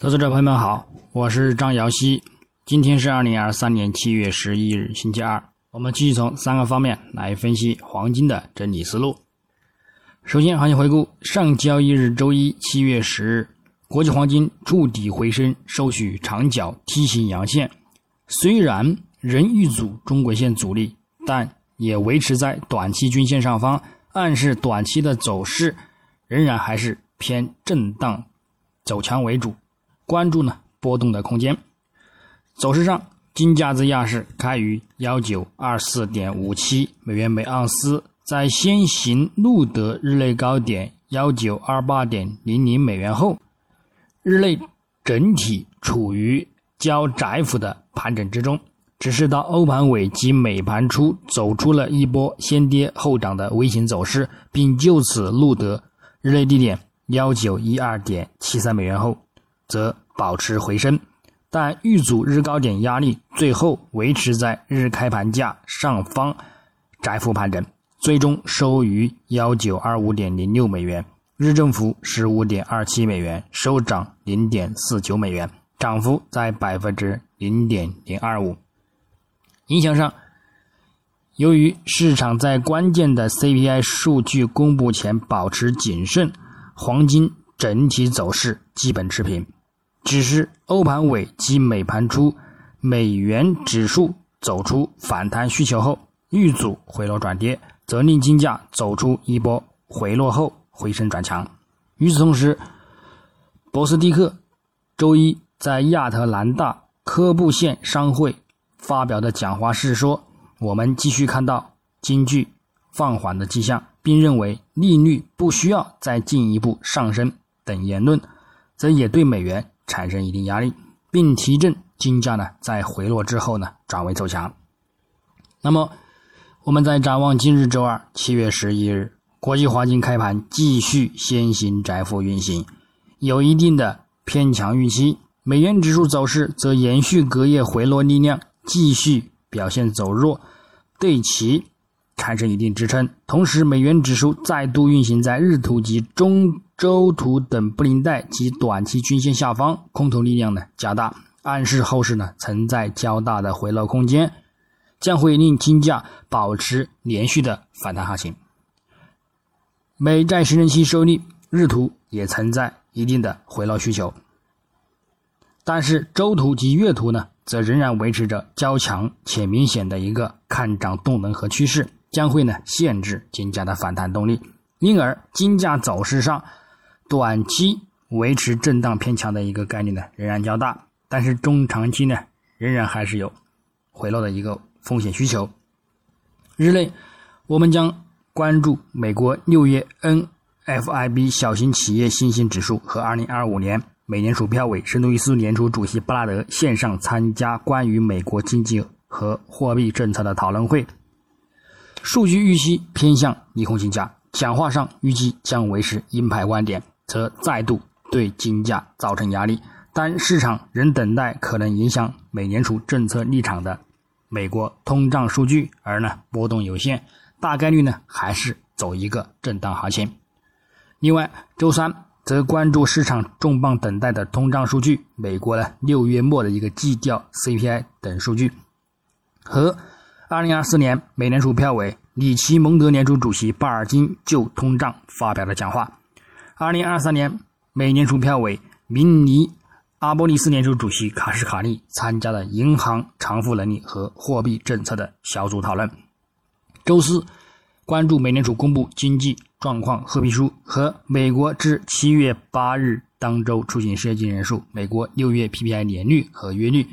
投资者朋友们好，我是张瑶希。今天是二零二三年七月十一日，星期二。我们继续从三个方面来分析黄金的整理思路。首先，行情回顾：上交易日周一七月十日，国际黄金触底回升，收取长角梯形阳线。虽然仍遇阻中轨线阻力，但也维持在短期均线上方，暗示短期的走势仍然还是偏震荡走强为主。关注呢波动的空间，走势上，金价自亚市开于幺九二四点五七美元每盎司，在先行录得日内高点幺九二八点零零美元后，日内整体处于较窄幅的盘整之中，只是到欧盘尾及美盘初走出了一波先跌后涨的微型走势，并就此录得日内低点幺九一二点七三美元后。则保持回升，但遇阻日高点压力，最后维持在日开盘价上方窄幅盘整，最终收于幺九二五点零六美元，日振幅十五点二七美元，收涨零点四九美元，涨幅在百分之零点零二五。影响上，由于市场在关键的 CPI 数据公布前保持谨慎，黄金整体走势基本持平。只是欧盘尾及美盘初，美元指数走出反弹需求后遇阻回落转跌，则令金价走出一波回落后回升转强。与此同时，博斯蒂克周一在亚特兰大科布县商会发表的讲话是说：“我们继续看到经济放缓的迹象，并认为利率不需要再进一步上升。”等言论，则也对美元。产生一定压力，并提振金价呢，在回落之后呢，转为走强。那么，我们在展望今日周二七月十一日，国际黄金开盘继续先行窄幅运行，有一定的偏强预期。美元指数走势则延续隔夜回落力量，继续表现走弱，对其。产生一定支撑，同时美元指数再度运行在日图及中周图等布林带及短期均线下方，空头力量呢加大，暗示后市呢存在较大的回落空间，将会令金价保持连续的反弹行情。美债十年期收益日图也存在一定的回落需求，但是周图及月图呢则仍然维持着较强且明显的一个看涨动能和趋势。将会呢限制金价的反弹动力，因而金价走势上短期维持震荡偏强的一个概率呢仍然较大，但是中长期呢仍然还是有回落的一个风险需求。日内我们将关注美国六月 NFIB 小型企业信心指数和2025年美联储票委圣路易斯联储主席布拉德线上参加关于美国经济和货币政策的讨论会。数据预期偏向利空金价，讲话上预计将维持鹰派观点，则再度对金价造成压力。但市场仍等待可能影响美联储政策立场的美国通胀数据，而呢波动有限，大概率呢还是走一个震荡行情。另外，周三则关注市场重磅等待的通胀数据，美国呢六月末的一个基调 CPI 等数据和。二零二四年，美联储票委里奇蒙德联储主席巴尔金就通胀发表了讲话。二零二三年，美联储票委明尼阿波利斯联储主席卡什卡利参加了银行偿付能力和货币政策的小组讨论。周四，关注美联储公布经济状况褐皮书和美国至七月八日当周出行失业金人数、美国六月 PPI 年率和月率。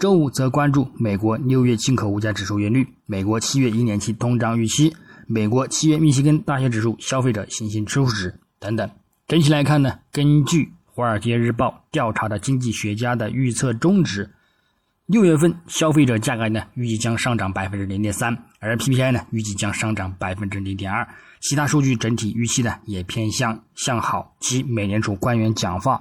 周五则关注美国六月进口物价指数月率、美国七月一年期通胀预期、美国七月密歇根大学指数消费者信心指数值等等。整体来看呢，根据《华尔街日报》调查的经济学家的预测中值，六月份消费者价格呢预计将上涨百分之零点三，而 PPI 呢预计将上涨百分之零点二。其他数据整体预期呢也偏向向好，其美联储官员讲话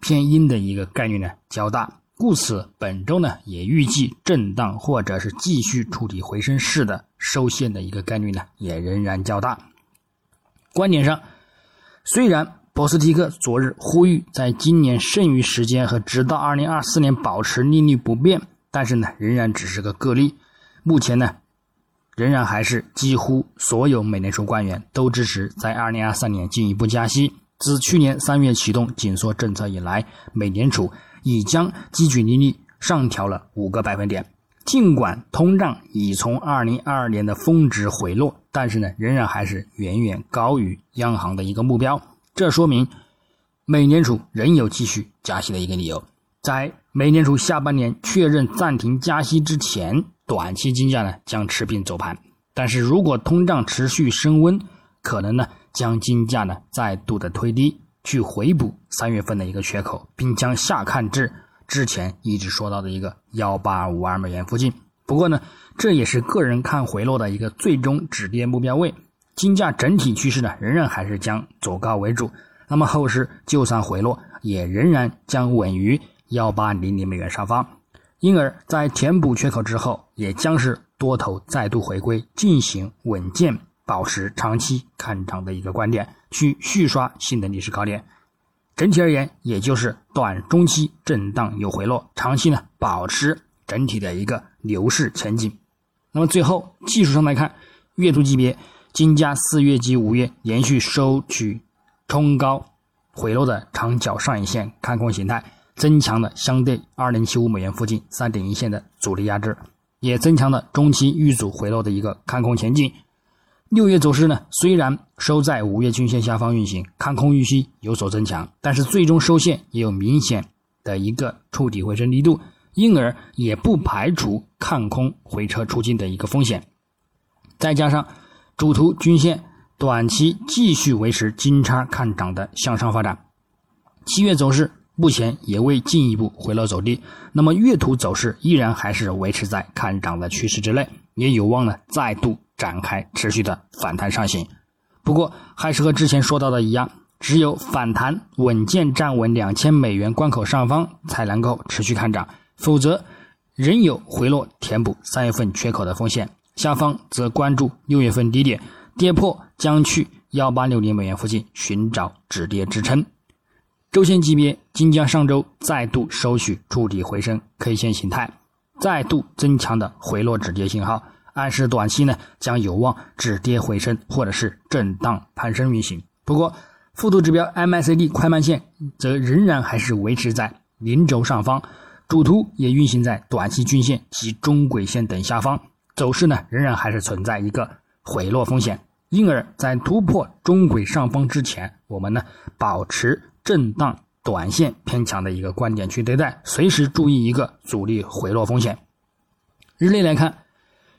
偏阴的一个概率呢较大。故此，本周呢也预计震荡或者是继续触底回升式的收线的一个概率呢也仍然较大。观点上，虽然博斯提克昨日呼吁，在今年剩余时间和直到二零二四年保持利率不变，但是呢，仍然只是个个例。目前呢，仍然还是几乎所有美联储官员都支持在二零二三年进一步加息。自去年三月启动紧缩政策以来，美联储已将基准利率上调了五个百分点。尽管通胀已从二零二二年的峰值回落，但是呢，仍然还是远远高于央行的一个目标。这说明，美联储仍有继续加息的一个理由。在美联储下半年确认暂停加息之前，短期金价呢将持平走盘。但是如果通胀持续升温，可能呢将金价呢再度的推低，去回补三月份的一个缺口，并将下看至之前一直说到的一个幺八五二美元附近。不过呢，这也是个人看回落的一个最终止跌目标位。金价整体趋势呢，仍然还是将走高为主。那么后市就算回落，也仍然将稳于幺八零零美元上方。因而，在填补缺口之后，也将是多头再度回归，进行稳健、保持长期看涨的一个观点，去续刷新的历史高点。整体而言，也就是短中期震荡有回落，长期呢保持整体的一个牛市前景。那么最后，技术上来看，月度级别。金价四月及五月连续收取冲高回落的长角上影线看空形态，增强了相对二零七五美元附近三点一线的阻力压制，也增强了中期遇阻回落的一个看空前景。六月走势呢，虽然收在五月均线下方运行，看空预期有所增强，但是最终收线也有明显的一个触底回升力度，因而也不排除看空回撤出境的一个风险。再加上。主图均线短期继续维持金叉看涨的向上发展，七月走势目前也未进一步回落走低，那么月图走势依然还是维持在看涨的趋势之内，也有望呢再度展开持续的反弹上行。不过还是和之前说到的一样，只有反弹稳健站稳两千美元关口上方，才能够持续看涨，否则仍有回落填补三月份缺口的风险。下方则关注六月份低点跌破将去幺八六零美元附近寻找止跌支撑。周线级别，金价上周再度收取筑底回升 K 线形态，再度增强的回落止跌信号，暗示短期呢将有望止跌回升或者是震荡攀升运行。不过，幅度指标 MACD 快慢线则仍然还是维持在零轴上方，主图也运行在短期均线及中轨线等下方。走势呢，仍然还是存在一个回落风险，因而，在突破中轨上方之前，我们呢保持震荡短线偏强的一个观点去对待，随时注意一个阻力回落风险。日内来看，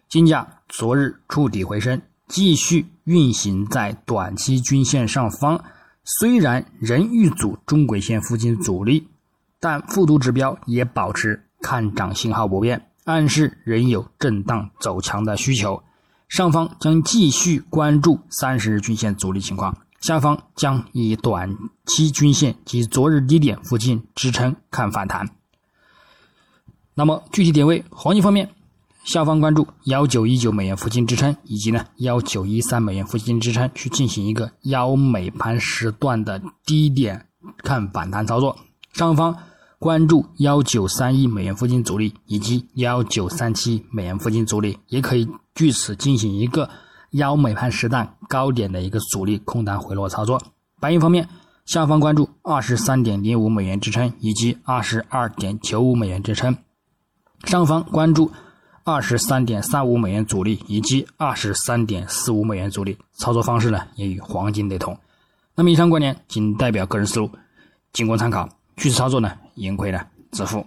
金价昨日触底回升，继续运行在短期均线上方，虽然仍遇阻中轨线附近阻力，但复读指标也保持看涨信号不变。暗示仍有震荡走强的需求，上方将继续关注三十日均线阻力情况，下方将以短期均线及昨日低点附近支撑看反弹。那么具体点位，黄金方面，下方关注幺九一九美元附近支撑，以及呢幺九一三美元附近支撑，去进行一个幺美盘时段的低点看反弹操作，上方。关注幺九三一美元附近阻力以及幺九三七美元附近阻力，也可以据此进行一个幺美盘时段高点的一个阻力空单回落操作。白银方面，下方关注二十三点零五美元支撑以及二十二点九五美元支撑，上方关注二十三点三五美元阻力以及二十三点四五美元阻力。操作方式呢也与黄金雷同。那么以上观点仅代表个人思路，仅供参考。趋势操作呢，盈亏呢自负。